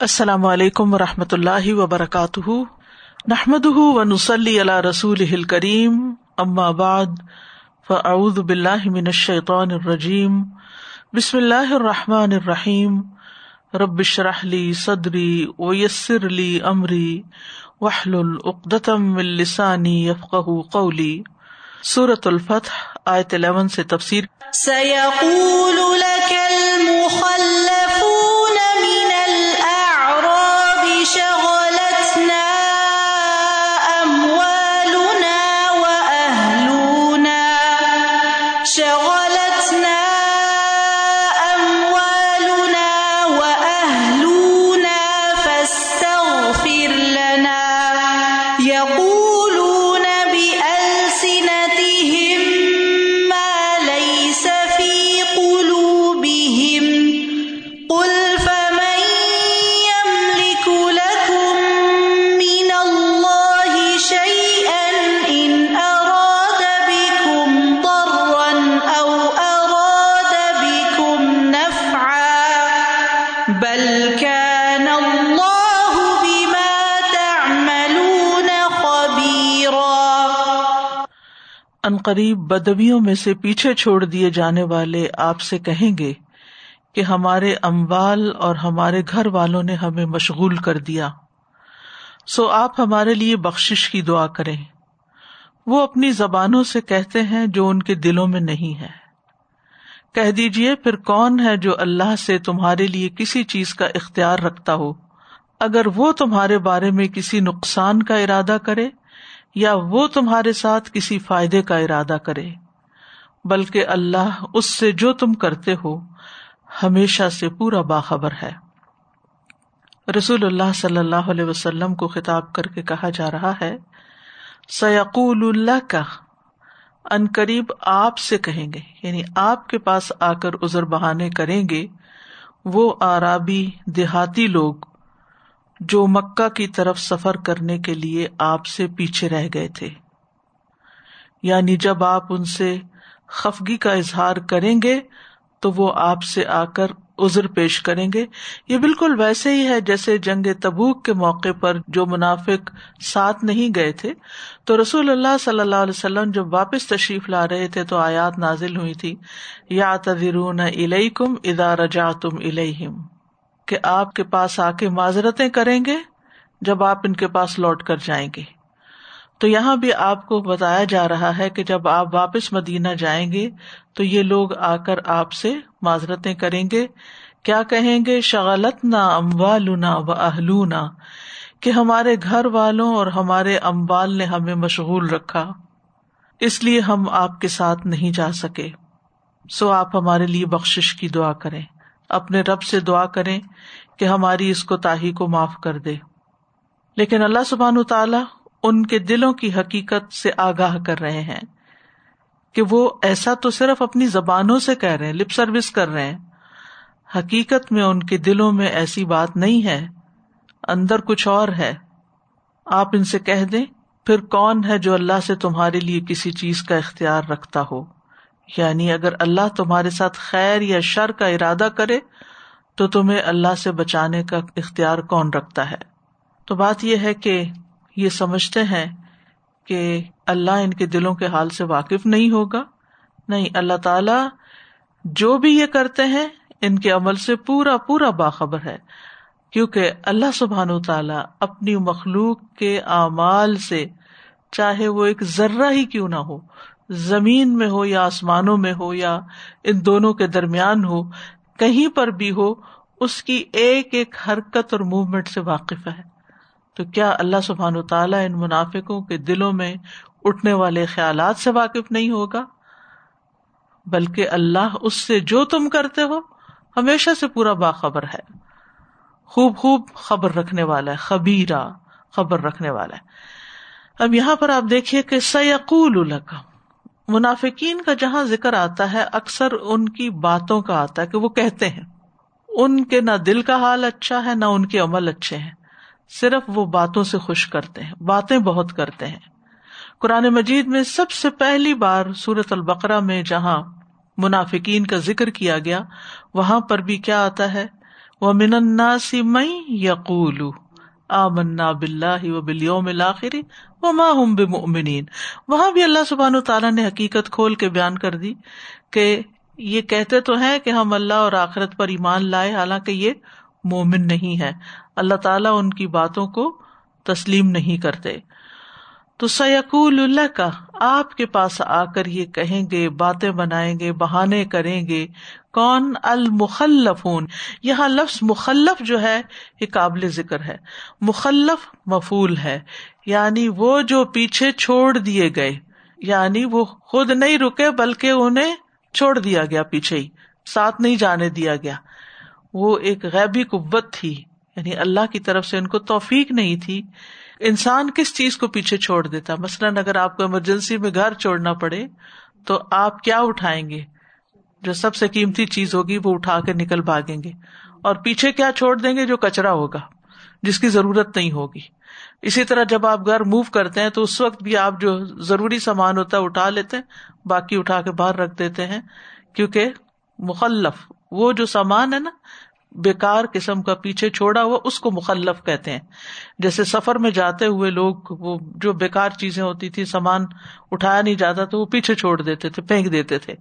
السلام علیکم و رحمۃ اللہ وبرکاتہ۔ نحمد و نسلی اللہ رسول کریم بعد، فاعوذ باللہ من الشیطان الرجیم۔ بسم اللہ الرحمٰن الرحیم۔ ربش رحلی صدری ویسر علی عمری وحل العقدم السانی یفق قولی۔ صورت الفتح، آیت 11 سے تفسیر۔ سيقول لك المخلفون الأعراب ان قریب بدویوں میں سے پیچھے چھوڑ دیے جانے والے آپ سے کہیں گے کہ ہمارے اموال اور ہمارے گھر والوں نے ہمیں مشغول کر دیا۔ سو آپ ہمارے لیے بخش کی دعا کریں۔ وہ اپنی زبانوں سے کہتے ہیں جو ان کے دلوں میں نہیں ہے۔ کہہ دیجیے پھر کون ہے جو اللہ سے تمہارے لیے کسی چیز کا اختیار رکھتا ہو؟ اگر وہ تمہارے بارے میں کسی نقصان کا ارادہ کرے یا وہ تمہارے ساتھ کسی فائدے کا ارادہ کرے، بلکہ اللہ اس سے جو تم کرتے ہو ہمیشہ سے پورا باخبر ہے۔ رسول اللہ صلی اللہ علیہ وسلم کو خطاب کر کے کہا جا رہا ہے سیقول اللہ کا ان قریب آپ سے کہیں گے یعنی آپ کے پاس آ کر ازر بہانے کریں گے، وہ آرابی، دیہاتی لوگ۔ جو مکہ کی طرف سفر کرنے کے لیے آپ سے پیچھے رہ گئے تھے۔ یعنی جب آپ ان سے خفگی کا اظہار کریں گے تو وہ آپ سے آ کر ازر پیش کریں گے۔ یہ بالکل ویسے ہی ہے جیسے جنگ تبوک کے موقع پر جو منافق ساتھ نہیں گئے تھے۔ تو رسول اللہ صلی اللہ علیہ وسلم جب واپس تشریف لا رہے تھے تو آیات نازل ہوئی تھی۔ یا تذرون الیکم اذا رجعتم الیہم۔ کہ آپ کے پاس آ کے معذرتیں کریں گے جب آپ ان کے پاس لوٹ کر جائیں گے۔ تو یہاں بھی آپ کو بتایا جا رہا ہے کہ جب آپ واپس مدینہ جائیں گے تو یہ لوگ آ کر آپ سے معذرتیں کریں گے۔ کیا کہیں گے؟ شغلت نہ اموالنا و اہلونا، کہ ہمارے گھر والوں اور ہمارے اموال نے ہمیں مشغول رکھا، اس لیے ہم آپ کے ساتھ نہیں جا سکے۔ سو آپ ہمارے لیے بخش کی دعا کریں۔ اپنے رب سے دعا کریں کہ ہماری اس کو تاہی کو معاف کر دے۔ لیکن اللہ سبحان تعالیٰ ان کے دلوں کی حقیقت سے آگاہ کر رہے ہیں کہ وہ ایسا تو صرف اپنی زبانوں سے کہہ رہے ہیں، لپ سروس کر رہے ہیں۔ حقیقت میں ان کے دلوں میں ایسی بات نہیں ہے، اندر کچھ اور ہے۔ آپ ان سے کہہ دیں، پھر کون ہے جو اللہ سے تمہارے لیے کسی چیز کا اختیار رکھتا ہو؟ یعنی اگر اللہ تمہارے ساتھ خیر یا شر کا ارادہ کرے، تو تمہیں اللہ سے بچانے کا اختیار کون رکھتا ہے؟ تو بات یہ ہے کہ یہ سمجھتے ہیں کہ اللہ ان کے دلوں کے حال سے واقف نہیں ہوگا۔ نہیں، اللہ تعالی جو بھی یہ کرتے ہیں، ان کے عمل سے پورا پورا باخبر ہے۔ کیونکہ اللہ سبحان و تعالیٰ اپنی مخلوق کے اعمال سے چاہے وہ ایک ذرہ ہی کیوں نہ ہو زمین میں ہو یا آسمانوں میں ہو یا ان دونوں کے درمیان ہو، کہیں پر بھی ہو، اس کی ایک ایک حرکت اور موومنٹ سے واقف ہے۔ تو کیا اللہ سبحان و تعالیٰ ان منافقوں کے دلوں میں اٹھنے والے خیالات سے واقف نہیں ہوگا؟ بلکہ اللہ اس سے جو تم کرتے ہو، ہمیشہ سے پورا باخبر ہے۔ خوب خوب خبر رکھنے والا ہے، خبیرہ خبر رکھنے والا ہے۔ اب یہاں پر آپ دیکھیے کہ سیقول القم منافقین کا جہاں ذکر آتا ہے، اکثر ان کی باتوں کا آتا ہے کہ وہ کہتے ہیں، ان کے نہ دل کا حال اچھا ہے، نہ ان کے عمل اچھے ہیں۔ صرف وہ باتوں سے خوش کرتے ہیں، باتیں بہت کرتے ہیں۔ قرآن مجید میں سب سے پہلی بار سورت البقرہ میں جہاں منافقین کا ذکر کیا گیا، وہاں پر بھی کیا آتا ہے؟ و من الناس من یقول آمنا باللہ و بالیوم الاخر وما ہم بمؤمنین۔ وہاں بھی اللہ سبحانہ تعالیٰ نے حقیقت کھول کے بیان کر دی کہ یہ کہتے تو ہیں کہ ہم اللہ اور آخرت پر ایمان لائے، حالانکہ یہ مومن نہیں ہے۔ اللہ تعالیٰ ان کی باتوں کو تسلیم نہیں کرتے۔ تو سیقول اللہ کا آپ کے پاس آ کر یہ کہیں گے، باتیں بنائیں گے، بہانے کریں گے، کون المخلف یہاں لفظ مخلف جو ہے، یہ قابل ذکر ہے۔ مخلف مفول ہے یعنی وہ جو پیچھے چھوڑ دیے گئے یعنی وہ خود نہیں رکے، بلکہ انہیں چھوڑ دیا گیا پیچھے ہی، ساتھ نہیں جانے دیا گیا۔ وہ ایک غیبی قوت تھی یعنی اللہ کی طرف سے ان کو توفیق نہیں تھی۔ انسان کس چیز کو پیچھے چھوڑ دیتا؟ مثلاً اگر آپ کو ایمرجنسی میں گھر چھوڑنا پڑے، تو آپ کیا اٹھائیں گے؟ جو سب سے قیمتی چیز ہوگی، وہ اٹھا کے نکل بھاگیں گے۔ اور پیچھے کیا چھوڑ دیں گے؟ جو کچرا ہوگا، جس کی ضرورت نہیں ہوگی۔ اسی طرح جب آپ گھر موو کرتے ہیں، تو اس وقت بھی آپ جو ضروری سامان ہوتا ہے، اٹھا لیتے ہیں، باقی اٹھا کے باہر رکھ دیتے ہیں۔ کیونکہ مخلف، وہ جو سامان ہے نا بےکار قسم کا پیچھے چھوڑا ہوا اس کو مخلف کہتے ہیں۔ جیسے سفر میں جاتے ہوئے لوگ وہ جو بےکار چیزیں ہوتی تھی سامان اٹھایا نہیں جاتا تو وہ پیچھے چھوڑ دیتے تھے، پھینک دیتے تھے۔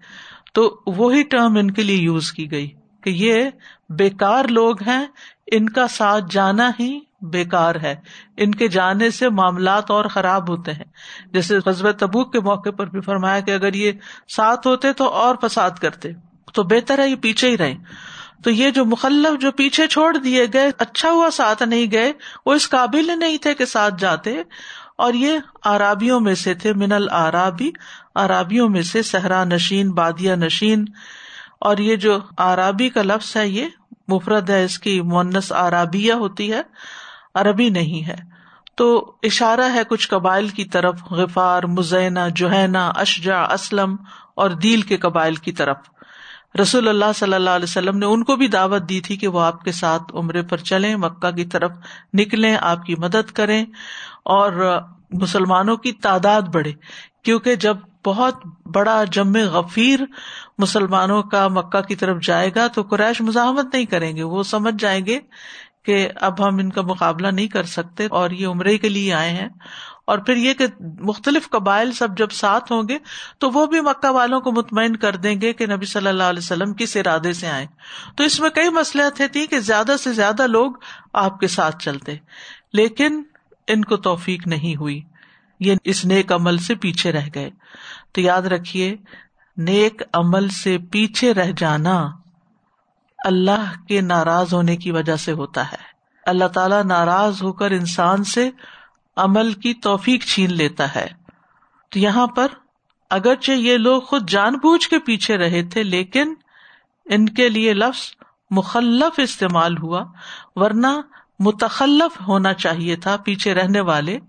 تو وہی ٹرم ان کے لیے یوز کی گئی کہ یہ بےکار لوگ ہیں، ان کا ساتھ جانا ہی بےکار ہے۔ ان کے جانے سے معاملات اور خراب ہوتے ہیں۔ جیسے قصب تبوک کے موقع پر بھی فرمایا کہ اگر یہ ساتھ ہوتے تو اور فساد کرتے۔ تو بہتر ہے یہ پیچھے ہی رہے تو یہ جو مخلف جو پیچھے چھوڑ دیے گئے اچھا ہوا ساتھ نہیں گئے، وہ اس قابل نہیں تھے کہ ساتھ جاتے۔ اور یہ آرابیوں میں سے تھے، من العرابی، عرابیوں میں سے صحرا نشین بادیا نشین۔ اور یہ جو آرابی کا لفظ ہے، یہ مفرد ہے، اس کی مونس آرابیہ ہوتی ہے، عربی نہیں ہے۔ تو اشارہ ہے کچھ قبائل کی طرف، غفار، مزینہ جوہینا اشجا اسلم اور دیل کے قبائل کی طرف۔ رسول اللہ صلی اللہ علیہ وسلم نے ان کو بھی دعوت دی تھی کہ وہ آپ کے ساتھ عمرے پر چلیں، مکہ کی طرف نکلیں، آپ کی مدد کریں اور مسلمانوں کی تعداد بڑھے۔ کیونکہ جب بہت بڑا جم غفیر مسلمانوں کا مکہ کی طرف جائے گا تو قریش مزاحمت نہیں کریں گے۔ وہ سمجھ جائیں گے کہ اب ہم ان کا مقابلہ نہیں کر سکتے اور یہ عمرے کے لیے آئے ہیں۔ اور پھر یہ کہ مختلف قبائل سب جب ساتھ ہوں گے تو وہ بھی مکہ والوں کو مطمئن کر دیں گے کہ نبی صلی اللہ علیہ وسلم کس ارادے سے آئے۔ تو اس میں کئی مسئلہ تھی کہ زیادہ سے زیادہ لوگ آپ کے ساتھ چلتے، لیکن ان کو توفیق نہیں ہوئی۔ یہ اس نیک عمل سے پیچھے رہ گئے۔ تو یاد رکھیے، نیک عمل سے پیچھے رہ جانا اللہ کے ناراض ہونے کی وجہ سے ہوتا ہے۔ اللہ تعالی ناراض ہو کر انسان سے عمل کی توفیق چھین لیتا ہے۔ تو یہاں پر اگرچہ یہ لوگ خود جان بوجھ کے پیچھے رہے تھے، لیکن ان کے لیے لفظ مخلف استعمال ہوا، ورنہ متخلف ہونا چاہیے تھا پیچھے رہنے والے۔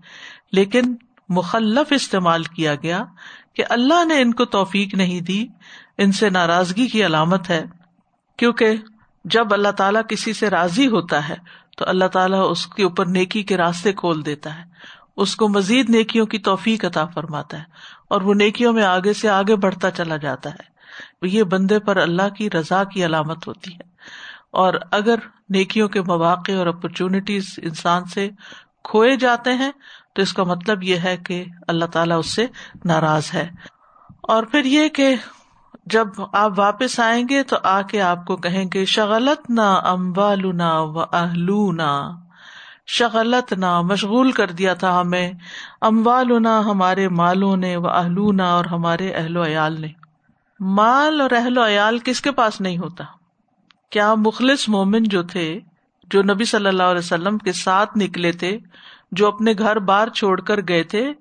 لیکن مخلف استعمال کیا گیا کہ اللہ نے ان کو توفیق نہیں دی، ان سے ناراضگی کی علامت ہے۔ کیونکہ جب اللہ تعالیٰ کسی سے راضی ہوتا ہے تو اللہ تعالیٰ اس کے اوپر نیکی کے راستے کھول دیتا ہے۔ اس کو مزید نیکیوں کی توفیق عطا فرماتا ہے اور وہ نیکیوں میں آگے سے آگے بڑھتا چلا جاتا ہے۔ یہ بندے پر اللہ کی رضا کی علامت ہوتی ہے۔ اور اگر نیکیوں کے مواقع اور اپرچونیٹیز انسان سے کھوئے جاتے ہیں، تو اس کا مطلب یہ ہے کہ اللہ تعالیٰ اس سے ناراض ہے۔ اور پھر یہ کہ جب آپ واپس آئیں گے تو آ کے آپ کو کہیں گے شغلت نہ امبالنا و اہلونا شغلت نہ مشغول کر دیا تھا ہمیں۔ اموالنا ہمارے مالوں نے و اہلونا اور ہمارے اہل و عیال نے۔ مال اور اہل و عیال کس کے پاس نہیں ہوتا؟ کیا مخلص مومن جو تھے، جو نبی صلی اللہ علیہ وسلم کے ساتھ نکلے تھے، جو اپنے گھر بار چھوڑ کر گئے تھے،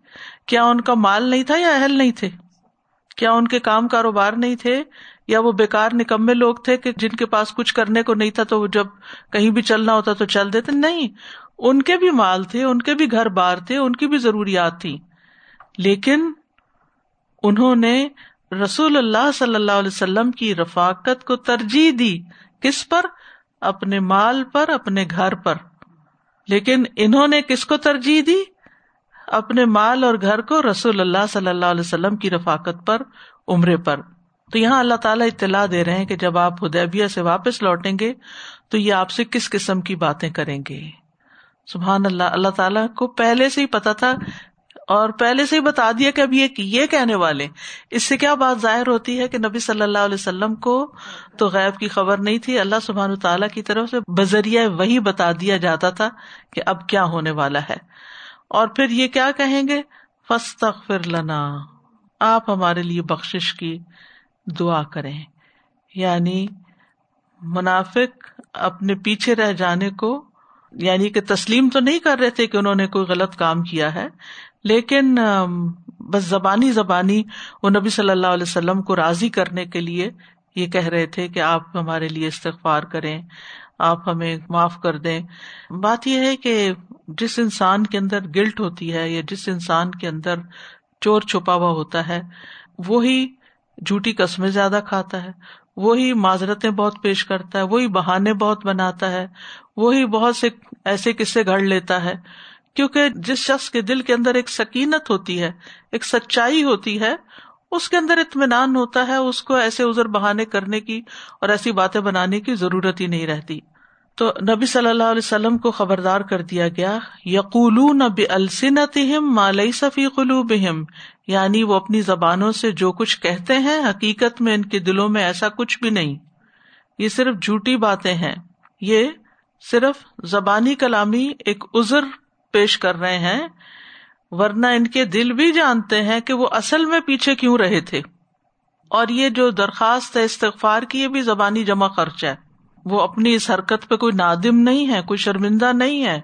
کیا ان کا مال نہیں تھا یا اہل نہیں تھے؟ کیا ان کے کام کاروبار نہیں تھے یا وہ بےکار نکمے لوگ تھے کہ جن کے پاس کچھ کرنے کو نہیں تھا تو وہ جب کہیں بھی چلنا ہوتا تو چل دیتے؟ نہیں، ان کے بھی مال تھے، ان کے بھی گھر بار تھے، ان کی بھی ضروریات تھی لیکن انہوں نے رسول اللہ صلی اللہ علیہ وسلم کی رفاقت کو ترجیح دی۔ کس پر؟ اپنے مال پر، اپنے گھر پر۔ لیکن انہوں نے کس کو ترجیح دی؟ اپنے مال اور گھر کو رسول اللہ صلی اللہ علیہ وسلم کی رفاقت پر، عمرے پر۔ تو یہاں اللہ تعالیٰ اطلاع دے رہے ہیں کہ جب آپ ہدیبیہ سے واپس لوٹیں گے، تو یہ آپ سے کس قسم کی باتیں کریں گے؟ سبحان اللہ اللہ تعالیٰ کو پہلے سے ہی پتا تھا اور پہلے سے ہی بتا دیا کہ اب یہ یہ کہنے والے۔ اس سے کیا بات ظاہر ہوتی ہے کہ نبی صلی اللہ علیہ وسلم کو تو غیب کی خبر نہیں تھی، اللہ سبحان تعالیٰ کی طرف سے بذریعہ وہی بتا دیا جاتا تھا کہ اب کیا ہونے والا ہے۔ اور پھر یہ کیا کہیں گے؟ فستغفر لنا۔ آپ ہمارے لیے بخش کی دعا کریں۔ یعنی منافق اپنے پیچھے رہ جانے کو یعنی کہ تسلیم تو نہیں کر رہے تھے کہ انہوں نے کوئی غلط کام کیا ہے، لیکن بس زبانی زبانی وہ نبی صلی اللہ علیہ وسلم کو راضی کرنے کے لیے یہ کہہ رہے تھے کہ آپ ہمارے لیے استغفار کریں۔ آپ ہمیں معاف کر دیں۔ بات یہ ہے کہ جس انسان کے اندر گلٹ ہوتی ہے یا جس انسان کے اندر چور چھپا ہوا ہوتا ہے، وہی جھوٹی قسمیں زیادہ کھاتا ہے، وہی معذرتیں بہت پیش کرتا ہے، وہی بہانے بہت بناتا ہے، وہی بہت سے ایسے قصے گھڑ لیتا ہے۔ کیونکہ جس شخص کے دل کے اندر ایک سکینت ہوتی ہے، ایک سچائی ہوتی ہے اس کے اندر اطمینان ہوتا ہے، اس کو ایسے ازر بہانے کرنے کی اور ایسی باتیں بنانے کی ضرورت ہی نہیں رہتی۔ تو نبی صلی اللہ علیہ وسلم کو خبردار کر دیا گیا یقول نب السنتہم مالئی صفی قلوب یعنی وہ اپنی زبانوں سے جو کچھ کہتے ہیں، حقیقت میں ان کے دلوں میں ایسا کچھ بھی نہیں۔ یہ صرف جھوٹی باتیں ہیں۔ یہ صرف زبانی کلامی ایک ازر پیش کر رہے ہیں۔ ورنہ ان کے دل بھی جانتے ہیں کہ وہ اصل میں پیچھے کیوں رہے تھے۔ اور یہ جو درخواست ہے استغفار کی، یہ بھی زبانی جمع خرچ ہے۔ وہ اپنی اس حرکت پہ کوئی نادم نہیں ہے، کوئی شرمندہ نہیں ہے۔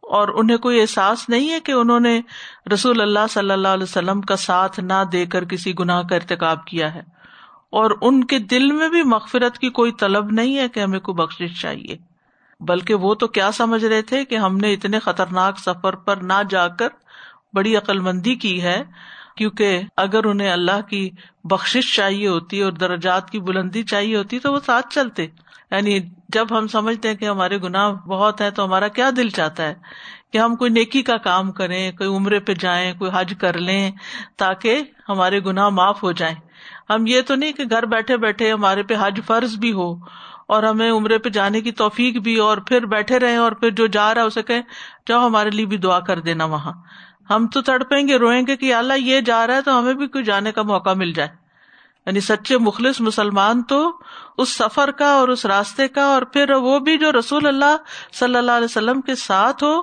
اور انہیں کوئی احساس نہیں ہے کہ انہوں نے رسول اللہ صلی اللہ علیہ وسلم کا ساتھ نہ دے کر کسی گناہ کا ارتقاب کیا ہے۔ اور ان کے دل میں بھی مغفرت کی کوئی طلب نہیں ہے کہ ہمیں کوئی بخش چاہیے۔ بلکہ وہ تو کیا سمجھ رہے تھے کہ ہم نے اتنے خطرناک سفر پر نہ جا کر بڑی عقل مندی کی ہے، کیونکہ اگر انہیں اللہ کی بخش چاہیے ہوتی اور درجات کی بلندی چاہیے ہوتی تو وہ ساتھ چلتے۔ یعنی جب ہم سمجھتے ہیں کہ ہمارے گناہ بہت ہے تو ہمارا کیا دل چاہتا ہے؟ کہ ہم کوئی نیکی کا کام کریں، کوئی عمرے پہ جائیں، کوئی حج کر لیں تاکہ ہمارے گناہ معاف ہو جائیں۔ ہم یہ تو نہیں کہ گھر بیٹھے بیٹھے ہمارے پہ حج فرض بھی ہو اور ہمیں عمرے پہ جانے کی توفیق بھی اور پھر بیٹھے رہے اور پھر جو جا رہا ہے اسے کہ جاؤ ہمارے لیے بھی دعا کر دینا وہاں۔ ہم تو تڑپیں گے، روئیں گے کہ اللہ یہ جا رہا ہے تو ہمیں بھی کوئی جانے کا موقع مل جائے۔ یعنی سچے مخلص مسلمان تو اس سفر کا اور اس راستے کا اور پھر وہ بھی جو رسول اللہ صلی اللہ علیہ وسلم کے ساتھ ہو،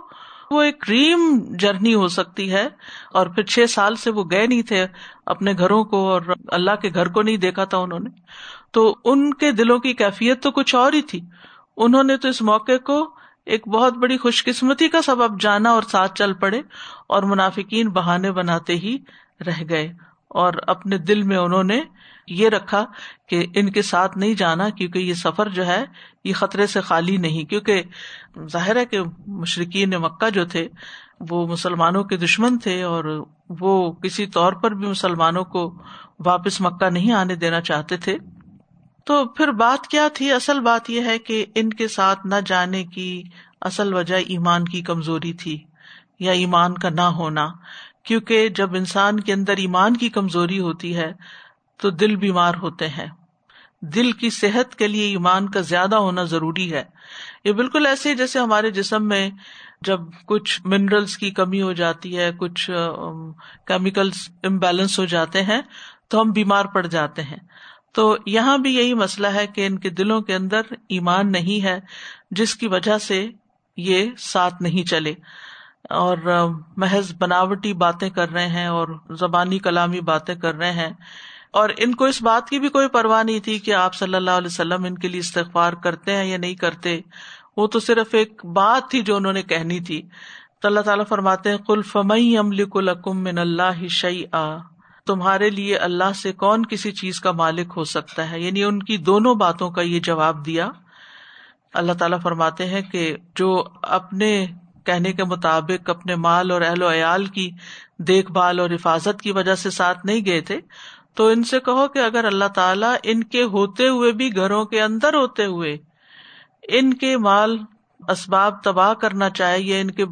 وہ ایک ڈریم جرنی ہو سکتی ہے۔ اور پھر چھ سال سے وہ گئے نہیں تھے اپنے گھروں کو اور اللہ کے گھر کو نہیں دیکھا تھا انہوں نے۔ تو ان کے دلوں کی کیفیت تو کچھ اور ہی تھی۔ انہوں نے تو اس موقع کو ایک بہت بڑی خوش قسمتی کا سبب جانا اور ساتھ چل پڑے اور منافقین بہانے بناتے ہی رہ گئے اور اپنے دل میں انہوں نے یہ رکھا کہ ان کے ساتھ نہیں جانا کیونکہ یہ سفر جو ہے، یہ خطرے سے خالی نہیں۔ کیونکہ ظاہر ہے کہ مشرقین مکہ جو تھے، وہ مسلمانوں کے دشمن تھے اور وہ کسی طور پر بھی مسلمانوں کو واپس مکہ نہیں آنے دینا چاہتے تھے۔ تو پھر بات کیا تھی؟ اصل بات یہ ہے کہ ان کے ساتھ نہ جانے کی اصل وجہ ایمان کی کمزوری تھی یا ایمان کا نہ ہونا، کیونکہ جب انسان کے اندر ایمان کی کمزوری ہوتی ہے تو دل بیمار ہوتے ہیں۔ دل کی صحت کے لیے ایمان کا زیادہ ہونا ضروری ہے۔ یہ بالکل ایسے جیسے ہمارے جسم میں جب کچھ منرلس کی کمی ہو جاتی ہے، کچھ کیمیکلس امبیلنس ہو جاتے ہیں، تو ہم بیمار پڑ جاتے ہیں۔ تو یہاں بھی یہی مسئلہ ہے کہ ان کے دلوں کے اندر ایمان نہیں ہے، جس کی وجہ سے یہ ساتھ نہیں چلے۔ اور محض بناوٹی باتیں کر رہے ہیں اور زبانی کلامی باتیں کر رہے ہیں۔ اور ان کو اس بات کی بھی کوئی پرواہ نہیں تھی کہ آپ صلی اللہ علیہ وسلم ان کے لیے استغفار کرتے ہیں یا نہیں کرتے۔ وہ تو صرف ایک بات تھی جو انہوں نے کہنی تھی۔ تو اللہ تعالیٰ فرماتے ہیں کل فمئی املک الکم من اللہ شعی تمہارے لیے اللہ سے کون کسی چیز کا مالک ہو سکتا ہے؟ یعنی ان کی دونوں باتوں کا یہ جواب دیا۔ اللہ تعالیٰ فرماتے ہیں کہ جو اپنے کہنے کے مطابق اپنے مال اور اہل و عیال کی دیکھ بھال اور حفاظت کی وجہ سے ساتھ نہیں گئے تھے، تو ان سے کہو کہ اگر اللہ تعالیٰ ان کے ہوتے ہوئے بھی گھروں کے اندر ہوتے ہوئے ان کے مال اسباب تباہ کرنا چاہے یا ان کے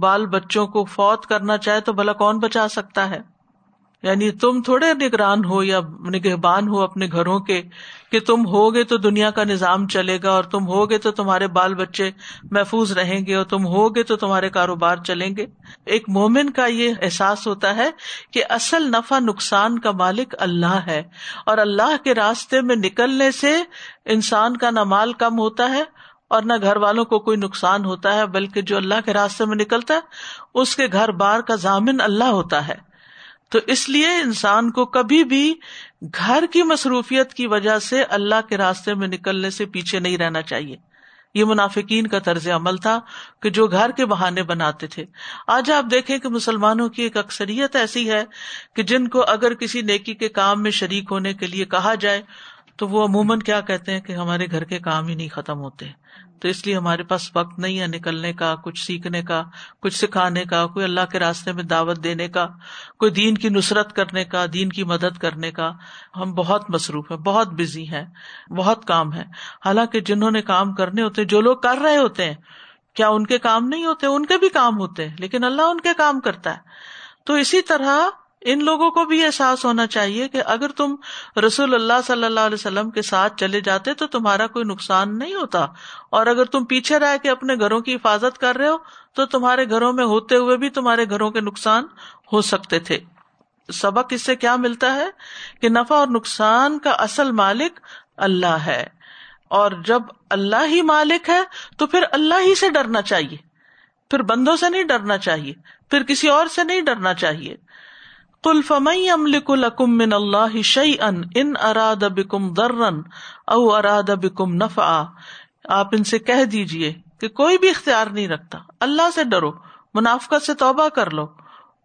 بال بچوں کو فوت کرنا چاہے تو بھلا کون بچا سکتا ہے؟ یعنی تم تھوڑے نگران ہو یا نگہبان ہو اپنے گھروں کے کہ تم ہوگے تو دنیا کا نظام چلے گا اور تم ہوگے تو تمہارے بال بچے محفوظ رہیں گے اور تم ہوگے تو تمہارے کاروبار چلیں گے۔ ایک مومن کا یہ احساس ہوتا ہے کہ اصل نفع نقصان کا مالک اللہ ہے اور اللہ کے راستے میں نکلنے سے انسان کا نہ مال کم ہوتا ہے اور نہ گھر والوں کو کوئی نقصان ہوتا ہے، بلکہ جو اللہ کے راستے میں نکلتا ہے، اس کے گھر بار کا ضامن اللہ ہوتا ہے۔ تو اس لیے انسان کو کبھی بھی گھر کی مصروفیت کی وجہ سے اللہ کے راستے میں نکلنے سے پیچھے نہیں رہنا چاہیے۔ یہ منافقین کا طرز عمل تھا کہ جو گھر کے بہانے بناتے تھے۔ آج آپ دیکھیں کہ مسلمانوں کی ایک اکثریت ایسی ہے کہ جن کو اگر کسی نیکی کے کام میں شریک ہونے کے لیے کہا جائے تو وہ عموماً کیا کہتے ہیں کہ ہمارے گھر کے کام ہی نہیں ختم ہوتے تو اس لیے ہمارے پاس وقت نہیں ہے نکلنے کا، کچھ سیکھنے کا، کچھ سکھانے کا، کوئی اللہ کے راستے میں دعوت دینے کا، کوئی دین کی نصرت کرنے کا، دین کی مدد کرنے کا۔ ہم بہت مصروف ہیں، بہت بزی ہیں، بہت کام ہے حالانکہ جنہوں نے کام کرنے ہوتے، جو لوگ کر رہے ہوتے ہیں، کیا ان کے کام نہیں ہوتے؟ ان کے بھی کام ہوتے ہیں، لیکن اللہ ان کے کام کرتا ہے۔ تو اسی طرح ان لوگوں کو بھی احساس ہونا چاہیے کہ اگر تم رسول اللہ صلی اللہ علیہ وسلم کے ساتھ چلے جاتے تو تمہارا کوئی نقصان نہیں ہوتا۔ اور اگر تم پیچھے رہ کے اپنے گھروں کی حفاظت کر رہے ہو تو تمہارے گھروں میں ہوتے ہوئے بھی تمہارے گھروں کے نقصان ہو سکتے تھے۔ سبق اس سے کیا ملتا ہے کہ نفع اور نقصان کا اصل مالک اللہ ہے۔ اور جب اللہ ہی مالک ہے تو پھر اللہ ہی سے ڈرنا چاہیے۔ پھر بندوں سے نہیں ڈرنا چاہیے۔ پھر کسی اور سے نہیں ڈرنا چاہیے۔ کل فمئی املک الکم من اللہ شعی ان اراد بکم درن او اراد بکم نفا آپ ان سے کہہ دیجیے کہ کوئی بھی اختیار نہیں رکھتا۔ اللہ سے ڈرو، منافقت سے توبہ کر لو۔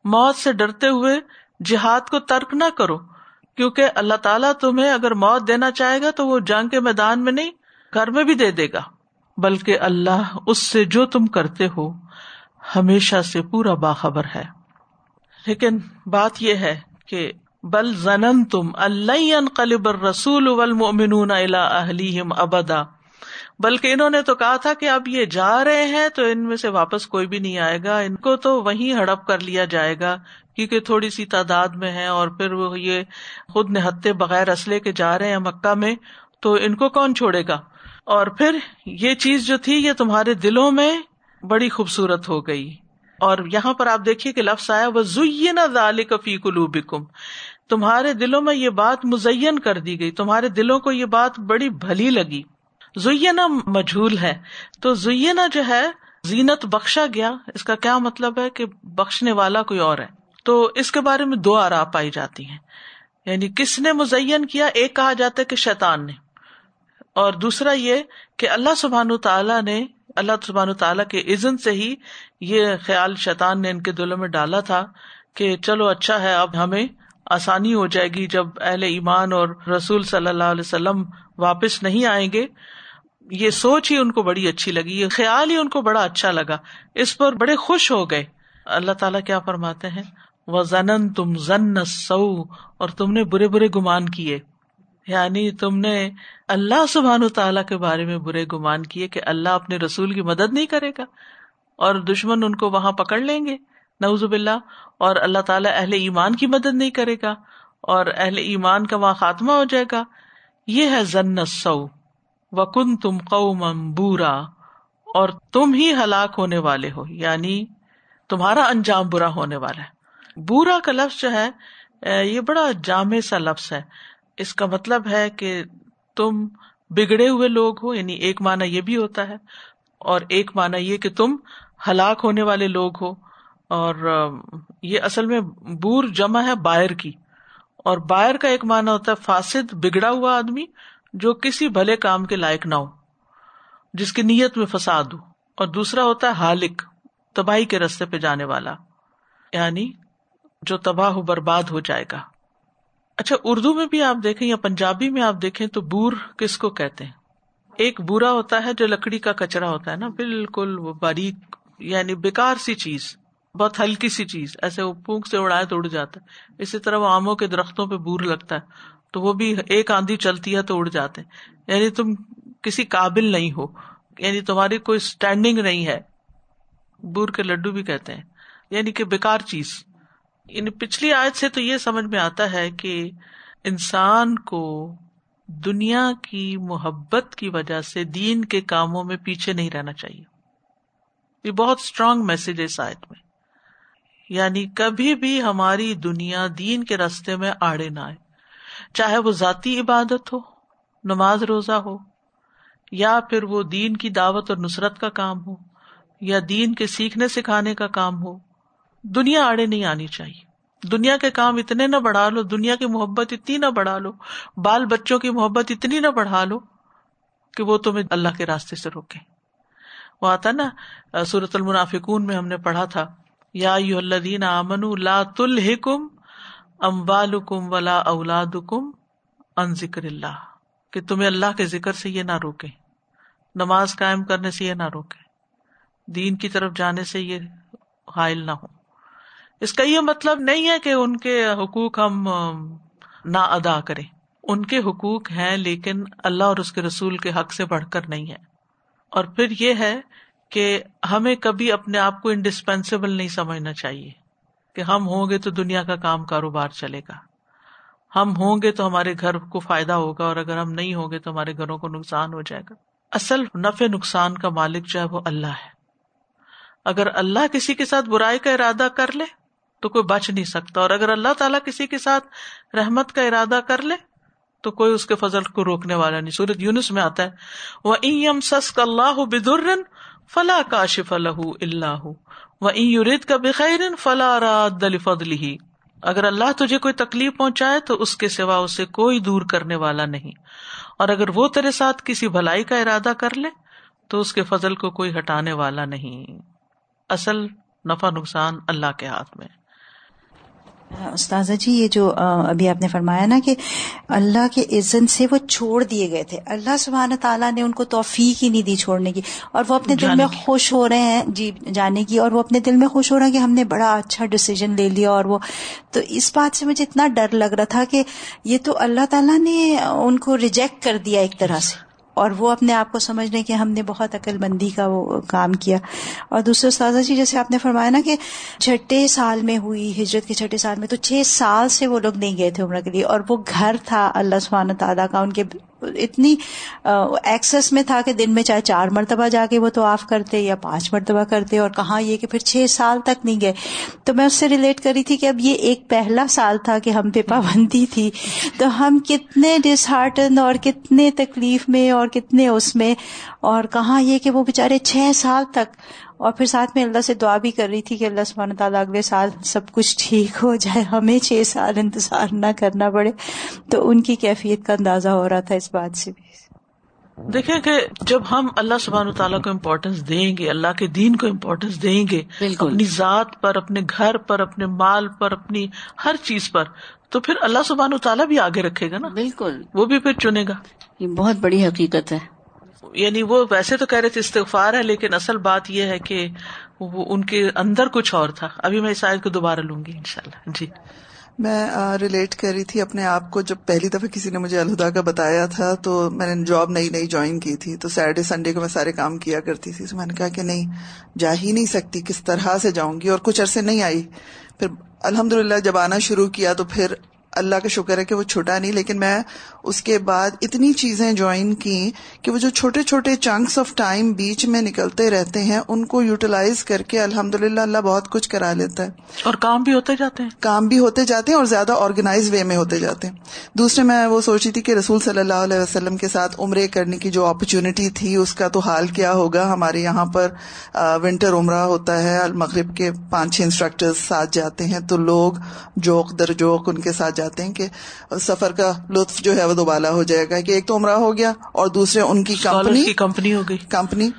موت سے ڈرتے ہوئے جہاد کو ترک نہ کرو، کیونکہ اللہ تعالیٰ تمہیں اگر موت دینا چاہے گا تو وہ جنگ کے میدان میں نہیں، گھر میں بھی دے دے گا۔ بلکہ اللہ اس سے جو تم کرتے ہو، ہمیشہ سے پورا باخبر ہے۔ لیکن بات یہ ہے کہ بل زنن تم اللہ قلب رسول ابدا۔ بلکہ انہوں نے تو کہا تھا کہ اب یہ جا رہے ہیں تو ان میں سے واپس کوئی بھی نہیں آئے گا۔ ان کو تو وہیں ہڑپ کر لیا جائے گا کیونکہ تھوڑی سی تعداد میں ہے اور پھر وہ یہ خود نہتے بغیر اسلحے کے جا رہے ہیں مکہ میں، تو ان کو کون چھوڑے گا؟ اور پھر یہ چیز جو تھی یہ تمہارے دلوں میں بڑی خوبصورت ہو گئی۔ اور یہاں پر آپ دیکھیے کہ لفظ آیا وہ زئی نہ فی کلوبکم تمہارے دلوں میں یہ بات مزین کر دی گئی، تمہارے دلوں کو یہ بات بڑی بھلی لگی۔ زینا مجھول ہے۔ تو زینا جو ہے، زینت بخشا گیا۔ اس کا کیا مطلب ہے کہ بخشنے والا کوئی اور ہے؟ تو اس کے بارے میں دو آرا پائی جاتی ہیں۔ یعنی کس نے مزین کیا؟ ایک کہا جاتا ہے کہ شیطان نے۔ اور دوسرا یہ کہ اللہ سبحان تعالیٰ نے اللہ سبحان تعالیٰ کے عزن سے ہی یہ خیال شیطان نے ان کے دلوں میں ڈالا تھا کہ چلو اچھا ہے، اب ہمیں آسانی ہو جائے گی جب اہل ایمان اور رسول صلی اللہ علیہ وسلم واپس نہیں آئیں گے۔ یہ سوچ ہی ان کو بڑی اچھی لگی، یہ خیال ہی ان کو بڑا اچھا لگا۔ اس پر بڑے خوش ہو گئے۔ اللہ تعالیٰ کیا فرماتے ہیں؟ وہ زنن تم زن سو اور تم نے برے برے گمان کیے۔ یعنی تم نے اللہ سبحان تعالیٰ کے بارے میں برے گمان کیے کہ اللہ اپنے رسول کی مدد نہیں کرے گا اور دشمن ان کو وہاں پکڑ لیں گے نوزب اللہ اور اللہ تعالیٰ اہل ایمان کی مدد نہیں کرے گا اور اہل ایمان کا وہاں خاتمہ ہو جائے گا۔ یہ ہے ضن سو وکن تم قوم بورا۔ اور تم ہی ہلاک ہونے والے ہو یعنی تمہارا انجام برا ہونے والا ہے۔ بورا کا لفظ جو ہے، یہ بڑا جامع سا لفظ ہے۔ اس کا مطلب ہے کہ تم بگڑے ہوئے لوگ ہو یعنی ایک معنی یہ بھی ہوتا ہے، اور ایک معنی یہ کہ تم ہلاک ہونے والے لوگ ہو، اور یہ اصل میں بور جمع ہے بائر کی۔ اور بائر کا ایک معنی ہوتا ہے فاسد، بگڑا ہوا آدمی جو کسی بھلے کام کے لائق نہ ہو، جس کی نیت میں فساد ہو۔ اور دوسرا ہوتا ہے ہالک، تباہی کے رستے پہ جانے والا یعنی جو تباہ ہو برباد ہو جائے گا۔ اچھا اردو میں بھی آپ دیکھیں یا پنجابی میں آپ دیکھیں تو بور کس کو کہتے ہیں؟ ایک برا ہوتا ہے جو لکڑی کا کچرا ہوتا ہے نا، بالکل وہ باریک یعنی بےکار سی چیز، بہت ہلکی سی چیز، ایسے وہ پونک سے اڑائے تو اڑ جاتا ہے۔ اسی طرح وہ آموں کے درختوں پہ بور لگتا ہے، تو وہ بھی ایک آندھی چلتی ہے تو اڑ جاتے یعنی تم کسی قابل نہیں ہو یعنی تمہاری کوئی اسٹینڈنگ نہیں ہے۔ بور کے لڈو بھی کہتے ہیں یعنی کہ بےکار چیز۔ یعنی پچھلی آیت سے تو یہ سمجھ میں آتا ہے کہ انسان کو دنیا کی محبت کی وجہ سے دین کے کاموں میں پیچھے نہیں رہنا چاہیے۔ یہ بہت اسٹرانگ میسج ہے اس آیت میں۔ یعنی کبھی بھی ہماری دنیا دین کے راستے میں آڑے نہ آئے۔ چاہے وہ ذاتی عبادت ہو، نماز روزہ ہو، یا پھر وہ دین کی دعوت اور نصرت کا کام ہو، یا دین کے سیکھنے سکھانے کا کام ہو۔ دنیا آڑے نہیں آنی چاہیے۔ دنیا کے کام اتنے نہ بڑھا لو، دنیا کی محبت اتنی نہ بڑھا لو، بال بچوں کی محبت اتنی نہ بڑھا لو کہ وہ تمہیں اللہ کے راستے سے روکے وہ آتا نا سورت المنافقون میں ہم نے پڑھا تھا، یا الذین آمن لا تلحکم اموالکم ولا اولادکم ان ذکر اللہ، کہ تمہیں اللہ کے ذکر سے یہ نہ روکے نماز قائم کرنے سے یہ نہ روکے دین کی طرف جانے سے یہ حائل نہ ہو اس کا یہ مطلب نہیں ہے کہ ان کے حقوق ہم نہ ادا کریں۔ ان کے حقوق ہیں لیکن اللہ اور اس کے رسول کے حق سے بڑھ کر نہیں ہے۔ اور پھر یہ ہے کہ ہمیں کبھی اپنے آپ کو انڈسپینسیبل نہیں سمجھنا چاہیے کہ ہم ہوں گے تو دنیا کا کام کاروبار چلے گا۔ ہم ہوں گے تو ہمارے گھر کو فائدہ ہوگا اور اگر ہم نہیں ہوں گے تو ہمارے گھروں کو نقصان ہو جائے گا۔ اصل نفع نقصان کا مالک جو ہے وہ اللہ ہے۔ اگر اللہ کسی کے ساتھ برائی کا ارادہ کر لے تو کوئی بچ نہیں سکتا۔ اور اگر اللہ تعالیٰ کسی کے ساتھ رحمت کا ارادہ کر لے، تو کوئی اس کے فضل کو روکنے والا نہیں۔ سورت یونس میں آتا ہے وہ ایم سس کا اللہ بدر فلاں کاشف اللہ اللہ و یورید کا بخیر فلا دل فضل ہی اگر اللہ تجھے کوئی تکلیف پہنچائے، تو اس کے سوا اسے کوئی دور کرنے والا نہیں۔ اور اگر وہ تیرے ساتھ کسی بھلائی کا ارادہ کر لے، تو اس کے فضل کو کوئی ہٹانے والا نہیں۔ اصل نفع نقصان اللہ کے ہاتھ میں۔ استاذہ جی یہ جو ابھی آپ نے فرمایا نا کہ اللہ کے عزت سے وہ چھوڑ دیے گئے تھے۔ اللہ سبحانہ تعالیٰ نے ان کو توفیق ہی نہیں دی چھوڑنے کی۔ اور وہ اپنے دل میں خوش ہو رہے ہیں جی جانے کی۔ اور وہ اپنے دل میں خوش ہو رہے ہیں کہ ہم نے بڑا اچھا ڈسیزن لے لیا اور وہ۔ تو اس بات سے مجھے اتنا ڈر لگ رہا تھا کہ یہ تو اللہ تعالیٰ نے ان کو ریجیکٹ کر دیا ایک طرح سے۔ اور وہ اپنے آپ کو سمجھ لیں کہ ہم نے بہت عقل بندی کا وہ کام کیا۔ اور دوسرے استاذہ جی جیسے آپ نے فرمایا نا کہ چھٹے سال میں ہوئی، ہجرت کے چھٹے سال میں، تو چھ سال سے وہ لوگ نہیں گئے تھے عمرہ کے لیے اور وہ گھر تھا اللہ سبحانہ تعالیٰ کا، ان کے اتنی ایکسس میں تھا کہ دن میں چاہے چار مرتبہ جا کے وہ تو آف کرتے یا پانچ مرتبہ کرتے اور کہاں یہ کہ پھر چھ سال تک نہیں گئے۔ تو میں اس سے ریلیٹ کری تھی کہ اب یہ ایک پہلا سال تھا کہ ہم پہ پابندی تھی۔ تو ہم کتنے ڈس ہارٹن اور کتنے تکلیف میں اور کتنے اس میں اور کہاں یہ کہ وہ بےچارے چھ سال تک اور پھر ساتھ میں اللہ سے دعا بھی کر رہی تھی کہ اللہ سبحانہ تعالیٰ اگلے سال سب کچھ ٹھیک ہو جائے ہمیں چھ سال انتظار نہ کرنا پڑے۔ تو ان کی کیفیت کا اندازہ ہو رہا تھا اس بات سے بھی۔ دیکھیں کہ جب ہم اللہ سبحان تعالیٰ کو امپورٹینس دیں گے اللہ کے دین کو امپورٹینس دیں گے اپنی ذات پر اپنے گھر پر اپنے مال پر اپنی ہر چیز پر تو پھر اللہ سبحان تعالیٰ بھی آگے رکھے گا نا؟ بالکل۔ وہ بھی پھر چنے گا۔ یہ بہت بڑی حقیقت ہے۔ یعنی وہ ویسے تو کہہ رہے تھے استغفار ہے، لیکن اصل بات یہ ہے کہ وہ ان کے اندر کچھ اور تھا۔ ابھی میں اس آیت کو دوبارہ لوں گی انشاءاللہ۔ جی۔ میں ریلیٹ کر رہی تھی اپنے آپ کو۔ جب پہلی دفعہ کسی نے مجھے الہدا کا بتایا تھا، تو میں نے جاب نئی نئی جوائن کی تھی۔ تو سیٹرڈے سنڈے کو میں سارے کام کیا کرتی تھی۔ تو میں نے کہا کہ نہیں، جا ہی نہیں سکتی، کس طرح سے جاؤں گی؟ اور کچھ عرصے نہیں آئی۔ پھر الحمد للہ جب آنا شروع کیا تو پھر اللہ کا شکر ہے کہ وہ چھوٹا نہیں لیکن میں اس کے بعد اتنی چیزیں جوائن کی کہ وہ جو چھوٹے چھوٹے چنکس آف ٹائم بیچ میں نکلتے رہتے ہیں ان کو یوٹیلائز کر کے الحمد للہ اللہ بہت کچھ کرا لیتا ہے۔ اور کام بھی ہوتے جاتے ہیں؟ کام بھی ہوتے جاتے ہیں اور زیادہ آرگنائز وے میں ہوتے جاتے ہیں۔ دوسرے میں وہ سوچی تھی کہ رسول صلی اللہ علیہ وسلم کے ساتھ عمرے کرنے کی جو اپرچونٹی تھی اس کا تو حال کیا ہوگا؟ ہمارے یہاں پر ونٹر عمرہ ہوتا ہے المغرب کے پانچ چھ انسٹرکٹر ساتھ جاتے ہیں تو لوگ جوک در جوک ان کے ساتھ جاتے ہیں کہ سفر کا لطف جو ہے وہ دوبالا ہو جائے گا کہ ایک تو عمرہ ہو گیا اور دوسرے ان کی کمپنی کمپنی ہو گئی۔ کمپنی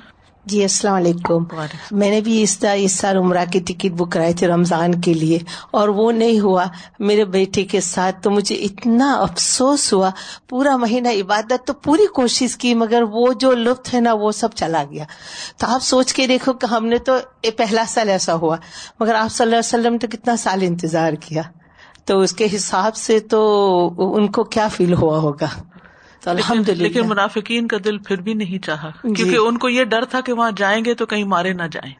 جی السلام علیکم۔ میں نے بھی اس طرح اس سال عمرہ کی ٹکٹ بک کرائی تھی رمضان کے لیے اور وہ نہیں ہوا میرے بیٹے کے ساتھ تو مجھے اتنا افسوس ہوا۔ پورا مہینہ عبادت تو پوری کوشش کی مگر وہ جو لطف ہے نا وہ سب چلا گیا۔ تو آپ سوچ کے دیکھو کہ ہم نے تو پہلا سال ایسا ہوا مگر آپ صلی اللہ علیہ وسلم نے کتنا سال انتظار کیا۔ تو اس کے حساب سے تو ان کو کیا فیل ہوا ہوگا؟ تو الحمد للہ لیکن منافقین کا دل پھر بھی نہیں چاہا۔ کیونکہ ان کو یہ ڈر تھا کہ وہاں جائیں گے تو کہیں مارے نہ جائیں۔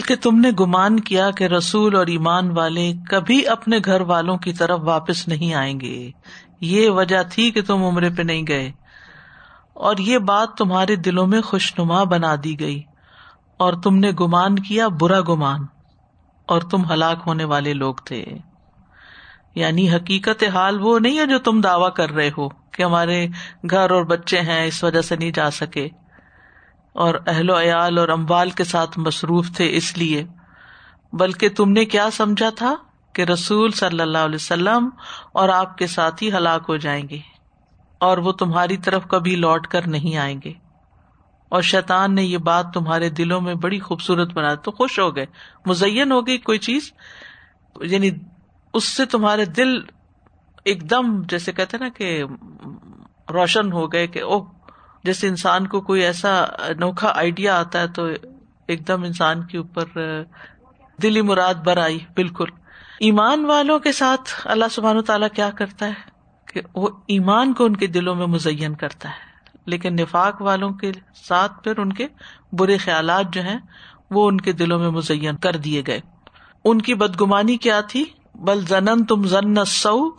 بلکہ تم نے گمان کیا کہ رسول اور ایمان والے کبھی اپنے گھر والوں کی طرف واپس نہیں آئیں گے۔ یہ وجہ تھی کہ تم عمرے پہ نہیں گئے۔ اور یہ بات تمہارے دلوں میں خوشنما بنا دی گئی۔ اور تم نے گمان کیا برا گمان۔ اور تم ہلاک ہونے والے لوگ تھے۔ یعنی حقیقت حال وہ نہیں ہے جو تم دعوی کر رہے ہو کہ ہمارے گھر اور بچے ہیں، اس وجہ سے نہیں جا سکے۔ اور اہل و عیال اور اموال کے ساتھ مصروف تھے اس لیے۔ بلکہ تم نے کیا سمجھا تھا کہ رسول صلی اللہ علیہ وسلم اور آپ کے ساتھ ہی ہلاک ہو جائیں گے اور وہ تمہاری طرف کبھی لوٹ کر نہیں آئیں گے۔ اور شیطان نے یہ بات تمہارے دلوں میں بڑی خوبصورت بنا تو خوش ہو گئے۔ مزین ہو گئی کوئی چیز؟ یعنی اس سے تمہارے دل ایک دم جیسے کہتے نا کہ روشن ہو گئے کہ اوہ جیسے انسان کو کوئی ایسا انوکھا آئیڈیا آتا ہے تو ایک دم انسان کے اوپر دلی مراد بر آئی بالکل۔ ایمان والوں کے ساتھ اللہ سبحان و تعالیٰ کیا کرتا ہے؟ کہ وہ ایمان کو ان کے دلوں میں مزین کرتا ہے۔ لیکن نفاق والوں کے ساتھ پھر ان کے برے خیالات جو ہیں، وہ ان کے دلوں میں مزین کر دیے گئے۔ ان کی بدگمانی کیا تھی؟ بل زنن تم ضن سو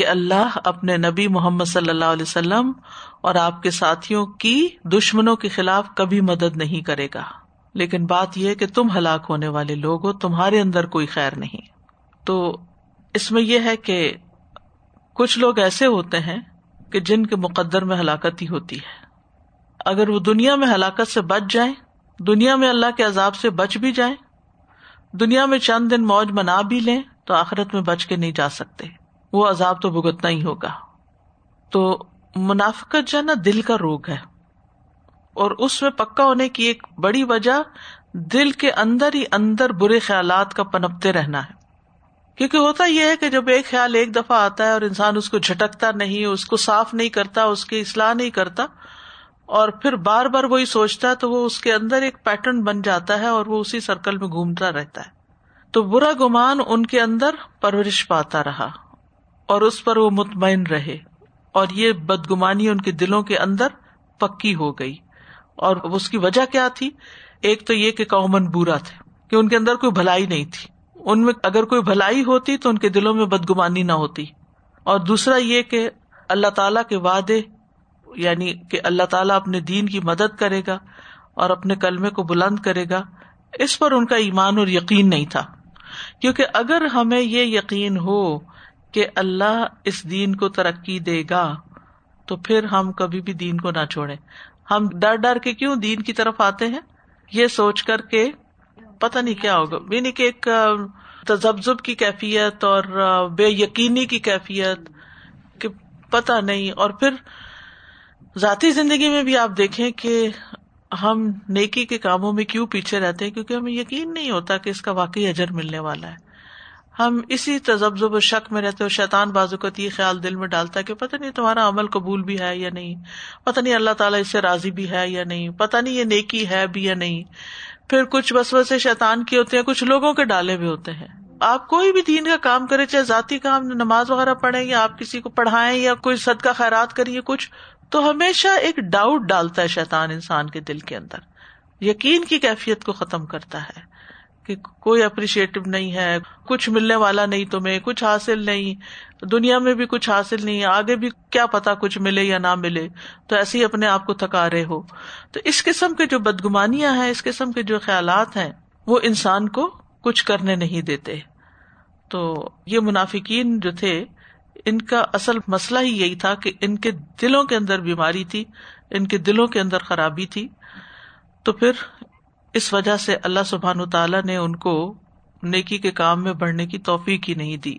کہ اللہ اپنے نبی محمد صلی اللہ علیہ وسلم اور آپ کے ساتھیوں کی دشمنوں کے خلاف کبھی مدد نہیں کرے گا۔ لیکن بات یہ کہ تم ہلاک ہونے والے لوگ ہو، تمہارے اندر کوئی خیر نہیں۔ تو اس میں یہ ہے کہ کچھ لوگ ایسے ہوتے ہیں کہ جن کے مقدر میں ہلاکت ہی ہوتی ہے۔ اگر وہ دنیا میں ہلاکت سے بچ جائیں، دنیا میں اللہ کے عذاب سے بچ بھی جائیں، دنیا میں چند دن موج منا بھی لیں، تو آخرت میں بچ کے نہیں جا سکتے۔ وہ عذاب تو بھگتنا ہی ہوگا۔ تو منافقت جو ہے نا، دل کا روگ ہے۔ اور اس میں پکا ہونے کی ایک بڑی وجہ دل کے اندر ہی اندر برے خیالات کا پنپتے رہنا ہے۔ کیونکہ ہوتا یہ ہے کہ جب ایک خیال ایک دفعہ آتا ہے اور انسان اس کو جھٹکتا نہیں، اس کو صاف نہیں کرتا، اس کی اصلاح نہیں کرتا، اور پھر بار بار وہی سوچتا ہے تو وہ اس کے اندر ایک پیٹرن بن جاتا ہے اور وہ اسی سرکل میں گھومتا رہتا ہے۔ تو برا گمان ان کے اندر پرورش پاتا رہا۔ اور اس پر وہ مطمئن رہے اور یہ بدگمانی ان کے دلوں کے اندر پکی ہو گئی۔ اور اس کی وجہ کیا تھی؟ ایک تو یہ کہ قومن برا تھے کہ ان کے اندر کوئی بھلائی نہیں تھی۔ ان میں اگر کوئی بھلائی ہوتی تو ان کے دلوں میں بدگمانی نہ ہوتی۔ اور دوسرا یہ کہ اللہ تعالی کے وعدے یعنی کہ اللہ تعالیٰ اپنے دین کی مدد کرے گا اور اپنے کلمے کو بلند کرے گا، اس پر ان کا ایمان اور یقین نہیں تھا۔ کیونکہ اگر ہمیں یہ یقین ہو کہ اللہ اس دین کو ترقی دے گا، تو پھر ہم کبھی بھی دین کو نہ چھوڑے ہم ڈر ڈر کے کیوں دین کی طرف آتے ہیں؟ یہ سوچ کر کے پتا نہیں کیا ہوگا۔ یعنی کہ ایک تجبزب کی کیفیت اور بے یقینی کی کیفیت کہ پتا نہیں۔ اور پھر ذاتی زندگی میں بھی آپ دیکھیں کہ ہم نیکی کے کاموں میں کیوں پیچھے رہتے ہیں؟ کیونکہ ہمیں یقین نہیں ہوتا کہ اس کا واقعی اجر ملنے والا ہے۔ ہم اسی تجبزب و شک میں رہتے اور شیطان بازو کا یہ خیال دل میں ڈالتا ہے کہ پتہ نہیں تمہارا عمل قبول بھی ہے یا نہیں؟ پتہ نہیں اللہ تعالیٰ اس سے راضی بھی ہے یا نہیں؟ پتا نہیں یہ نیکی ہے بھی یا نہیں؟ پھر کچھ بس وسے شیتان کی ہوتے ہیں، کچھ لوگوں کے ڈالے بھی ہوتے ہیں۔ آپ کوئی بھی دین کا کام کرے چاہے ذاتی کام، نماز وغیرہ پڑھیں یا آپ کسی کو پڑھائیں یا کوئی صدقہ خیرات کریے کچھ، تو ہمیشہ ایک ڈاؤٹ ڈالتا ہے شیطان انسان کے دل کے اندر۔ یقین کی کیفیت کو ختم کرتا ہے۔ کہ کوئی اپریشیٹو نہیں ہے، کچھ ملنے والا نہیں تمہیں، کچھ حاصل نہیں، دنیا میں بھی کچھ حاصل نہیں، آگے بھی کیا پتا کچھ ملے یا نہ ملے، تو ایسے ہی اپنے آپ کو تھکا رہے ہو۔ تو اس قسم کے جو بدگمانیاں ہیں، اس قسم کے جو خیالات ہیں، وہ انسان کو کچھ کرنے نہیں دیتے۔ تو یہ منافقین جو تھے، ان کا اصل مسئلہ ہی یہی تھا کہ ان کے دلوں کے اندر بیماری تھی، ان کے دلوں کے اندر خرابی تھی۔ تو پھر اس وجہ سے اللہ سبحان تعالیٰ نے ان کو نیکی کے کام میں بڑھنے کی توفیق ہی نہیں دی۔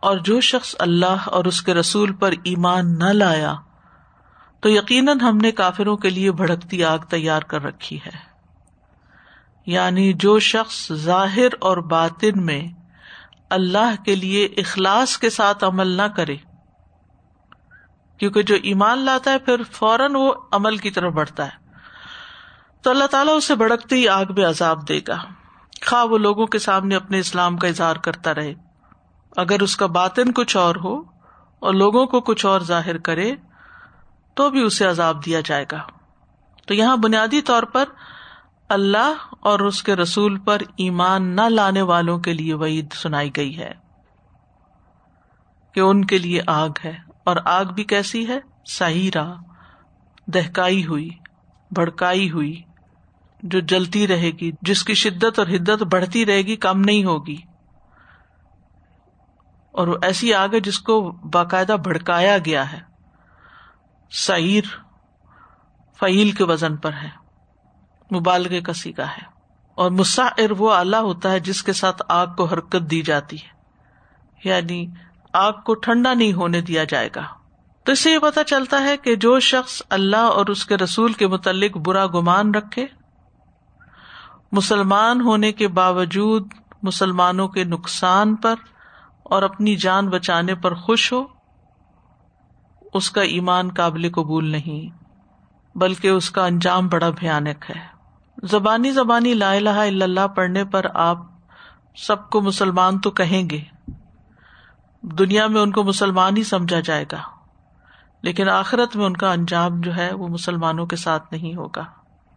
اور جو شخص اللہ اور اس کے رسول پر ایمان نہ لایا تو یقیناً ہم نے کافروں کے لیے بھڑکتی آگ تیار کر رکھی ہے۔ یعنی جو شخص ظاہر اور باطن میں اللہ کے لیے اخلاص کے ساتھ عمل نہ کرے، کیونکہ جو ایمان لاتا ہے پھر فوراً وہ عمل کی طرف بڑھتا ہے۔ تو اللہ تعالیٰ اسے بھڑکتی آگ میں عذاب دے گا۔ خواہ وہ لوگوں کے سامنے اپنے اسلام کا اظہار کرتا رہے۔ اگر اس کا باطن کچھ اور ہو اور لوگوں کو کچھ اور ظاہر کرے، تو بھی اسے عذاب دیا جائے گا۔ تو یہاں بنیادی طور پر اللہ اور اس کے رسول پر ایمان نہ لانے والوں کے لیے وعید سنائی گئی ہے کہ ان کے لیے آگ ہے اور آگ بھی کیسی ہے؟ سہیرا دہکائی ہوئی بڑکائی ہوئی، جو جلتی رہے گی، جس کی شدت اور حدت بڑھتی رہے گی، کم نہیں ہوگی۔ اور وہ ایسی آگ ہے جس کو باقاعدہ بھڑکایا گیا ہے۔ سعیر فعیل کے وزن پر ہے۔ مبالغے کا سیگا ہے۔ اور مساعر وہ آلہ ہوتا ہے جس کے ساتھ آگ کو حرکت دی جاتی ہے۔ یعنی آگ کو ٹھنڈا نہیں ہونے دیا جائے گا۔ تو اس سے یہ پتا چلتا ہے کہ جو شخص اللہ اور اس کے رسول کے متعلق برا گمان رکھے، مسلمان ہونے کے باوجود مسلمانوں کے نقصان پر اور اپنی جان بچانے پر خوش ہو، اس کا ایمان قابل قبول نہیں، بلکہ اس کا انجام بڑا بھیانک ہے۔ زبانی زبانی لا الہ الا اللہ پڑھنے پر آپ سب کو مسلمان تو کہیں گے۔ دنیا میں ان کو مسلمان ہی سمجھا جائے گا۔ لیکن آخرت میں ان کا انجام جو ہے وہ مسلمانوں کے ساتھ نہیں ہوگا۔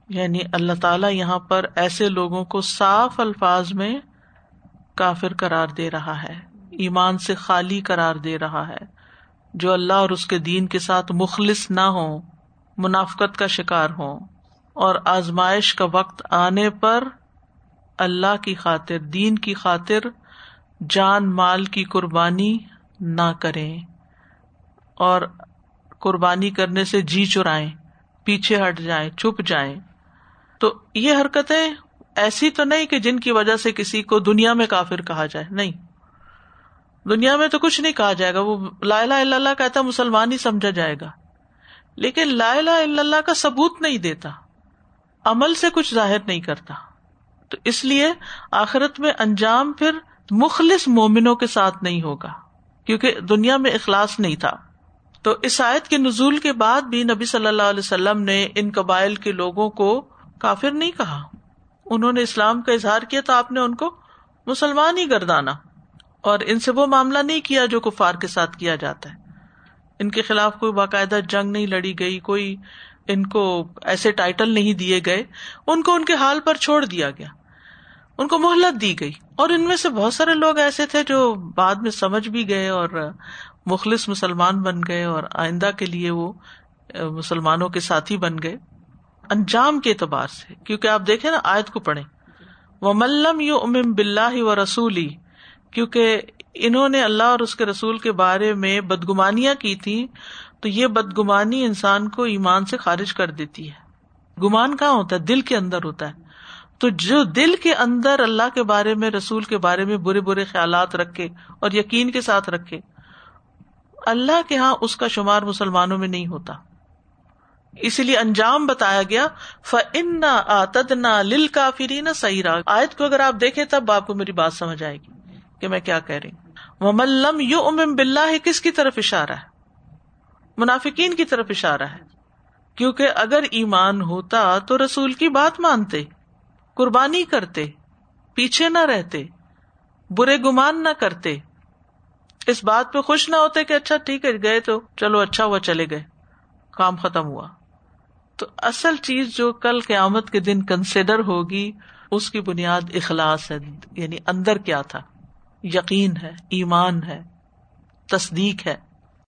یعنی اللہ تعالیٰ یہاں پر ایسے لوگوں کو صاف الفاظ میں کافر قرار دے رہا ہے۔ ایمان سے خالی قرار دے رہا ہے۔ جو اللہ اور اس کے دین کے ساتھ مخلص نہ ہو منافقت کا شکار ہو اور آزمائش کا وقت آنے پر اللہ کی خاطر، دین کی خاطر جان مال کی قربانی نہ کریں اور قربانی کرنے سے جی چرائیں، پیچھے ہٹ جائیں، چھپ جائیں۔ تو یہ حرکتیں ایسی تو نہیں کہ جن کی وجہ سے کسی کو دنیا میں کافر کہا جائے، نہیں۔ دنیا میں تو کچھ نہیں کہا جائے گا، وہ لا الہ الا اللہ کہتا مسلمان ہی سمجھا جائے گا۔ لیکن لا الہ الا اللہ کا ثبوت نہیں دیتا۔ عمل سے کچھ ظاہر نہیں کرتا۔ تو اس لیے آخرت میں انجام پھر مخلص مومنوں کے ساتھ نہیں ہوگا، کیونکہ دنیا میں اخلاص نہیں تھا۔ تو اس آیت کے نزول کے بعد بھی نبی صلی اللہ علیہ وسلم نے ان قبائل کے لوگوں کو کافر نہیں کہا۔ انہوں نے اسلام کا اظہار کیا تو آپ نے ان کو مسلمان ہی گردانا۔ اور ان سے وہ معاملہ نہیں کیا جو کفار کے ساتھ کیا جاتا ہے۔ ان کے خلاف کوئی باقاعدہ جنگ نہیں لڑی گئی، کوئی ان کو ایسے ٹائٹل نہیں دیے گئے، ان کو ان کے حال پر چھوڑ دیا گیا۔ ان کو مہلت دی گئی۔ اور ان میں سے بہت سارے لوگ ایسے تھے جو بعد میں سمجھ بھی گئے اور مخلص مسلمان بن گئے اور آئندہ کے لیے وہ مسلمانوں کے ساتھی بن گئے۔ انجام کے اعتبار سے، کیونکہ آپ دیکھیں نا، آیت کو پڑھے وہ ملم یو ام بلّہ و رسولی کیونکہ انہوں نے اللہ اور اس کے رسول کے بارے میں بدگمانیاں کی تھی تو یہ بدگمانی انسان کو ایمان سے خارج کر دیتی ہے۔ گمان کہاں ہوتا ہے؟ دل کے اندر ہوتا ہے۔ تو جو دل کے اندر اللہ کے بارے میں، رسول کے بارے میں برے برے خیالات رکھے اور یقین کے ساتھ رکھے، اللہ کے یہاں اس کا شمار مسلمانوں میں نہیں ہوتا۔ اسی لیے انجام بتایا گیا فن نہ لل کافری نہ صحیح آیت کو اگر آپ دیکھیں تب آپ کو میری بات سمجھ آئے گی کہ میں کیا کہہ رہی ہوں۔ ملم یو ام بلّہ کس کی طرف اشارہ ہے؟ منافقین کی طرف اشارہ ہے۔ کیونکہ اگر ایمان ہوتا تو رسول کی بات مانتے، قربانی کرتے، پیچھے نہ رہتے، برے گمان نہ کرتے۔ اس بات پہ خوش نہ ہوتے کہ اچھا ٹھیک ہے، گئے تو چلو اچھا ہوا چلے گئے، کام ختم ہوا۔ تو اصل چیز جو کل قیامت کے دن کنسیڈر ہوگی، اس کی بنیاد اخلاص ہے یعنی اندر کیا تھا۔ یقین ہے، ایمان ہے، تصدیق ہے۔